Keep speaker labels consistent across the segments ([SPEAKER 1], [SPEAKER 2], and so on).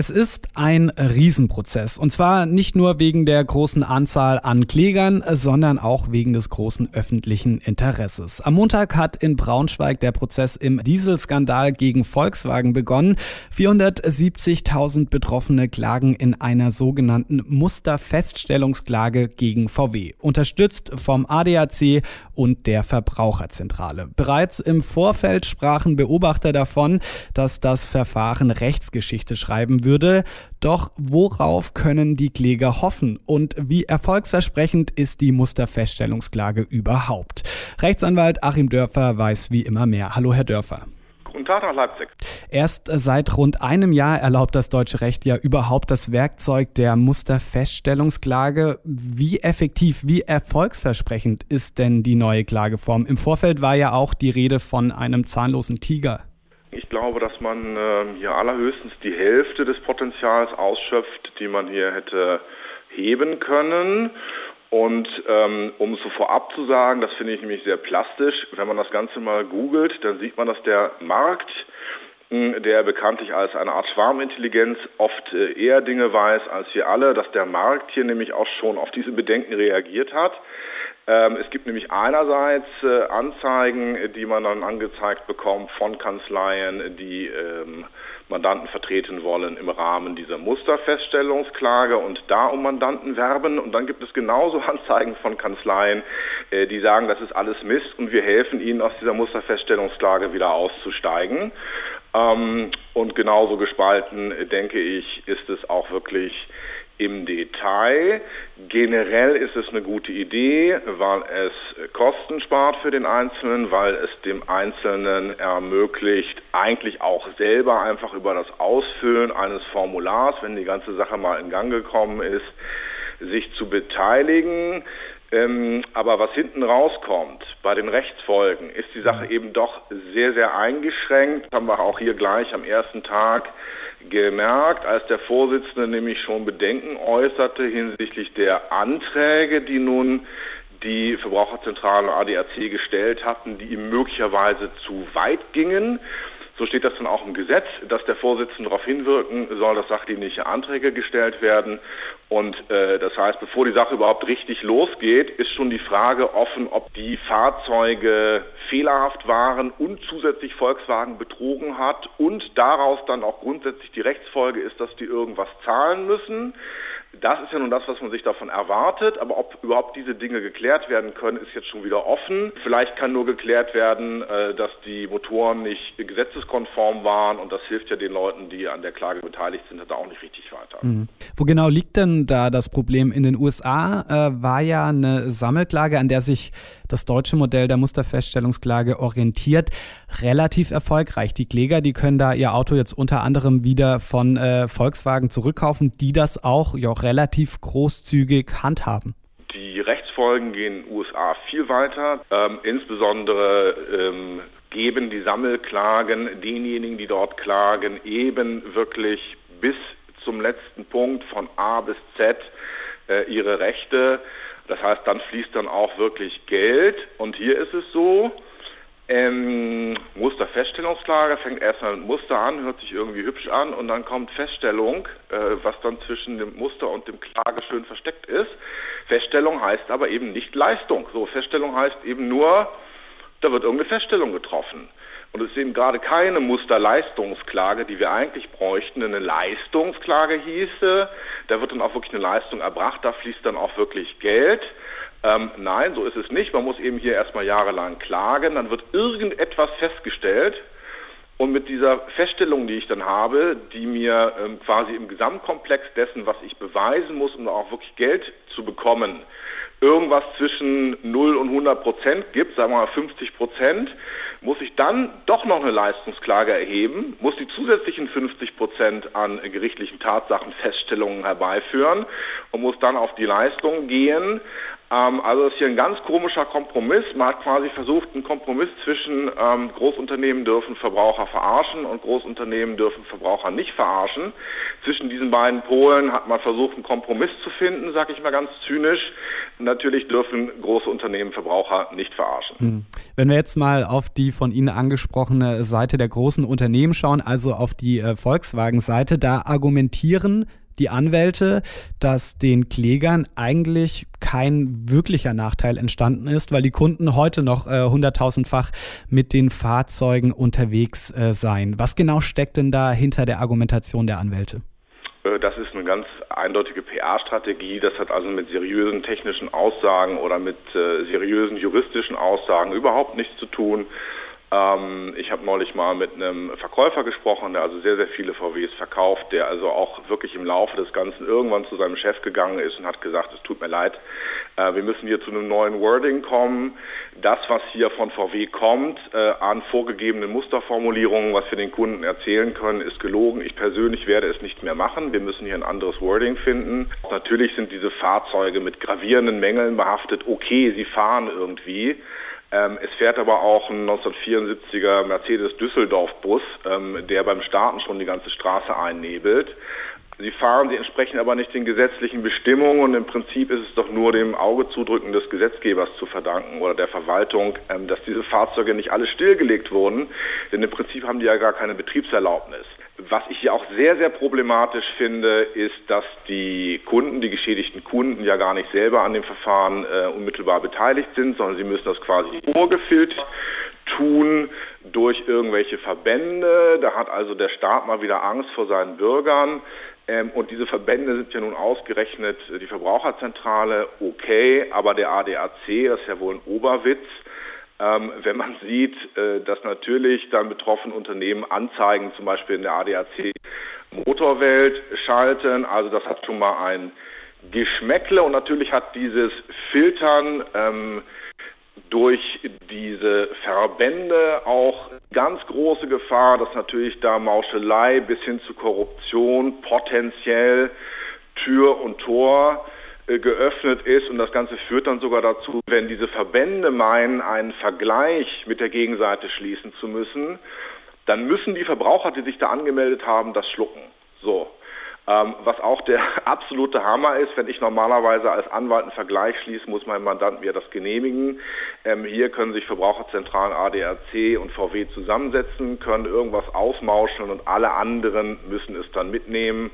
[SPEAKER 1] Es ist ein Riesenprozess. Und zwar nicht nur wegen der großen Anzahl an Klägern, sondern auch wegen des großen öffentlichen Interesses. Am Montag hat in Braunschweig der Prozess im Dieselskandal gegen Volkswagen begonnen. 470.000 Betroffene klagen in einer sogenannten Musterfeststellungsklage gegen VW, unterstützt vom ADAC und der Verbraucherzentrale. Bereits im Vorfeld sprachen Beobachter davon, dass das Verfahren Rechtsgeschichte schreiben würde. Doch worauf können die Kläger hoffen und wie erfolgsversprechend ist die Musterfeststellungsklage überhaupt? Rechtsanwalt Achim Dörfer weiß wie immer mehr. Hallo, Herr Dörfer.
[SPEAKER 2] Guten Tag nach Leipzig.
[SPEAKER 1] Erst seit rund einem Jahr erlaubt das deutsche Recht ja überhaupt das Werkzeug der Musterfeststellungsklage. Wie effektiv, wie erfolgsversprechend ist denn die neue Klageform? Im Vorfeld war ja auch die Rede von einem zahnlosen Tiger.
[SPEAKER 2] Ich glaube, dass man äh, hier allerhöchstens die Hälfte des Potenzials ausschöpft, die man hier hätte heben können. Und ähm, um so vorab zu sagen, das finde ich nämlich sehr plastisch, wenn man das Ganze mal googelt, dann sieht man, dass der Markt, hm, der bekanntlich als eine Art Schwarmintelligenz oft äh, eher Dinge weiß als wir alle, dass der Markt hier nämlich auch schon auf diese Bedenken reagiert hat. Ähm, es gibt nämlich einerseits äh, Anzeigen, die man dann angezeigt bekommt von Kanzleien, die ähm, Mandanten vertreten wollen im Rahmen dieser Musterfeststellungsklage und da um Mandanten werben. Und dann gibt es genauso Anzeigen von Kanzleien, äh, die sagen, das ist alles Mist und wir helfen ihnen aus dieser Musterfeststellungsklage wieder auszusteigen. Ähm, und genauso gespalten, denke ich, ist es auch wirklich im Detail. Generell ist es eine gute Idee, weil es Kosten spart für den Einzelnen, weil es dem Einzelnen ermöglicht, eigentlich auch selber einfach über das Ausfüllen eines Formulars, wenn die ganze Sache mal in Gang gekommen ist, sich zu beteiligen. Ähm, aber was hinten rauskommt bei den Rechtsfolgen, ist die Sache eben doch sehr, sehr eingeschränkt. Haben wir auch hier gleich am ersten Tag gemerkt, als der Vorsitzende nämlich schon Bedenken äußerte hinsichtlich der Anträge, die nun die Verbraucherzentrale ADAC gestellt hatten, die ihm möglicherweise zu weit gingen. So steht das dann auch im Gesetz, dass der Vorsitzende darauf hinwirken soll, dass sachdienliche Anträge gestellt werden. Und äh, das heißt, bevor die Sache überhaupt richtig losgeht, ist schon die Frage offen, ob die Fahrzeuge fehlerhaft waren und zusätzlich Volkswagen betrogen hat und daraus dann auch grundsätzlich die Rechtsfolge ist, dass die irgendwas zahlen müssen. Das ist ja nun das, was man sich davon erwartet, aber ob überhaupt diese Dinge geklärt werden können, ist jetzt schon wieder offen. Vielleicht kann nur geklärt werden, äh, dass die Motoren nicht gesetzeskonform waren und das hilft ja den Leuten, die an der Klage beteiligt sind, da auch nicht richtig weiter.
[SPEAKER 1] Mhm. Wo genau liegt denn da das Problem? In den USA äh, war ja eine Sammelklage, an der sich das deutsche Modell der Musterfeststellungsklage orientiert, relativ erfolgreich. Die Kläger, die können da ihr Auto jetzt unter anderem wieder von äh, Volkswagen zurückkaufen, die das auch ja relativ großzügig handhaben.
[SPEAKER 2] Die Rechtsfolgen gehen in den USA viel weiter. Ähm, insbesondere ähm, geben die Sammelklagen denjenigen, die dort klagen, eben wirklich bis zum letzten Punkt von A bis Z äh, ihre Rechte. Das heißt, dann fließt dann auch wirklich Geld. Und hier ist es so, ähm, Musterfeststellungsklage fängt erstmal mit Muster an, hört sich irgendwie hübsch an und dann kommt Feststellung, äh, was dann zwischen dem Muster und dem Klage schön versteckt ist. Feststellung heißt aber eben nicht Leistung. So, Feststellung heißt eben nur, da wird irgendeine Feststellung getroffen. Und es ist eben gerade keine Musterleistungsklage, die wir eigentlich bräuchten. Eine Leistungsklage hieße, da wird dann auch wirklich eine Leistung erbracht, da fließt dann auch wirklich Geld. Ähm, nein, so ist es nicht. Man muss eben hier erstmal jahrelang klagen, dann wird irgendetwas festgestellt und mit dieser Feststellung, die ich dann habe, die mir ähm, quasi im Gesamtkomplex dessen, was ich beweisen muss, um auch wirklich Geld zu bekommen, irgendwas zwischen 0 und 100 Prozent gibt, sagen wir mal 50 Prozent, muss ich dann doch noch eine Leistungsklage erheben, muss die zusätzlichen 50 Prozent an gerichtlichen Tatsachenfeststellungen herbeiführen und muss dann auf die Leistung gehen. Ähm, also ist hier ein ganz komischer Kompromiss. Man hat quasi versucht, einen Kompromiss zwischen ähm, Großunternehmen dürfen Verbraucher verarschen und Großunternehmen dürfen Verbraucher nicht verarschen. Zwischen diesen beiden Polen hat man versucht, einen Kompromiss zu finden, sage ich mal ganz zynisch. Natürlich dürfen große Unternehmen Verbraucher nicht verarschen. Hm.
[SPEAKER 1] Wenn wir jetzt mal auf die von Ihnen angesprochene Seite der großen Unternehmen schauen, also auf die äh, Volkswagen-Seite, da argumentieren die Anwälte, dass den Klägern eigentlich kein wirklicher Nachteil entstanden ist, weil die Kunden heute noch äh, hunderttausendfach mit den Fahrzeugen unterwegs äh, seien. Was genau steckt denn da hinter der Argumentation der Anwälte?
[SPEAKER 2] Äh, das ist eine ganz eindeutige PR-Strategie. Das hat also mit seriösen technischen Aussagen oder mit äh, seriösen juristischen Aussagen überhaupt nichts zu tun. Ähm, ich habe neulich mal mit einem Verkäufer gesprochen, der also sehr, sehr viele VWs verkauft, der also auch wirklich im Laufe des Ganzen irgendwann zu seinem Chef gegangen ist und hat gesagt, es tut mir leid, äh, wir müssen hier zu einem neuen Wording kommen. Das, was hier von VW kommt, äh, an vorgegebenen Musterformulierungen, was wir den Kunden erzählen können, ist gelogen. Ich persönlich werde es nicht mehr machen. Wir müssen hier ein anderes Wording finden. Natürlich sind diese Fahrzeuge mit gravierenden Mängeln behaftet. Okay, sie fahren irgendwie. Ähm, es fährt aber auch ein 1974er Mercedes Düsseldorf Bus, ähm, der beim Starten schon die ganze Straße einnebelt. Sie fahren, sie entsprechen aber nicht den gesetzlichen Bestimmungen und im Prinzip ist es doch nur dem Augezudrücken des Gesetzgebers zu verdanken oder der Verwaltung, ähm, dass diese Fahrzeuge nicht alle stillgelegt wurden, denn im Prinzip haben die ja gar keine Betriebserlaubnis. Was ich hier auch sehr, sehr problematisch finde, ist, dass die Kunden, die geschädigten Kunden ja gar nicht selber an dem Verfahren äh, unmittelbar beteiligt sind, sondern sie müssen das quasi vorgefiltert tun durch irgendwelche Verbände. Da hat also der Staat mal wieder Angst vor seinen Bürgern. Ähm, und diese Verbände sind ja nun ausgerechnet die Verbraucherzentrale, okay, aber der ADAC, das ist ja wohl ein Oberwitz, wenn man sieht, äh, dass natürlich dann betroffene Unternehmen Anzeigen zum Beispiel in der ADAC Motorwelt schalten, also das hat schon mal ein Geschmäckle und natürlich hat dieses Filtern ähm, durch diese Verbände auch ganz große Gefahr, dass natürlich da Mauschelei bis hin zu Korruption potenziell Tür und Tor geöffnet ist und das Ganze führt dann sogar dazu, wenn diese Verbände meinen, einen Vergleich mit der Gegenseite schließen zu müssen, dann müssen die Verbraucher, die sich da angemeldet haben, das schlucken. So. Ähm, was auch der absolute Hammer ist, wenn ich normalerweise als Anwalt einen Vergleich schließe, muss mein Mandant mir das genehmigen. Ähm, hier können sich Verbraucherzentralen ADAC und VW zusammensetzen, können irgendwas ausmauschen und alle anderen müssen es dann mitnehmen.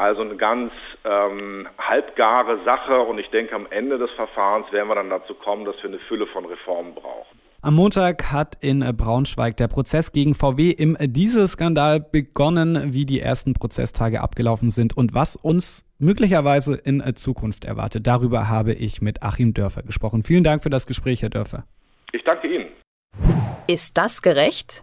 [SPEAKER 2] Also eine ganz ähm, halbgare Sache und ich denke, am Ende des Verfahrens werden wir dann dazu kommen, dass wir eine Fülle von Reformen brauchen.
[SPEAKER 1] Am Montag hat in Braunschweig der Prozess gegen VW im Dieselskandal begonnen, wie die ersten Prozesstage abgelaufen sind und was uns möglicherweise in Zukunft erwartet. Darüber habe ich mit Achim Dörfer gesprochen. Vielen Dank für das Gespräch, Herr Dörfer.
[SPEAKER 2] Ich danke Ihnen.
[SPEAKER 3] Ist das gerecht?